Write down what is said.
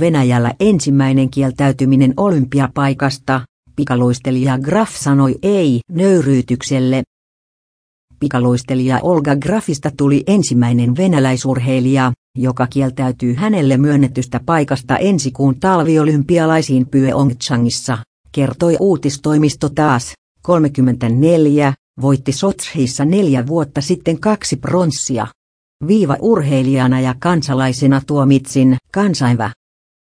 Venäjällä ensimmäinen kieltäytyminen olympiapaikasta, pikaluistelija Graf sanoi ei nöyryytykselle. Pikaluistelija Olga Grafista tuli ensimmäinen venäläisurheilija, joka kieltäytyy hänelle myönnetystä paikasta ensi kuun talviolympialaisiin Pyeongchangissa, kertoi uutistoimisto taas, 34, voitti Sotshissa neljä vuotta sitten kaksi pronssia. Viiva urheilijana ja kansalaisena tuomitsin kansainvä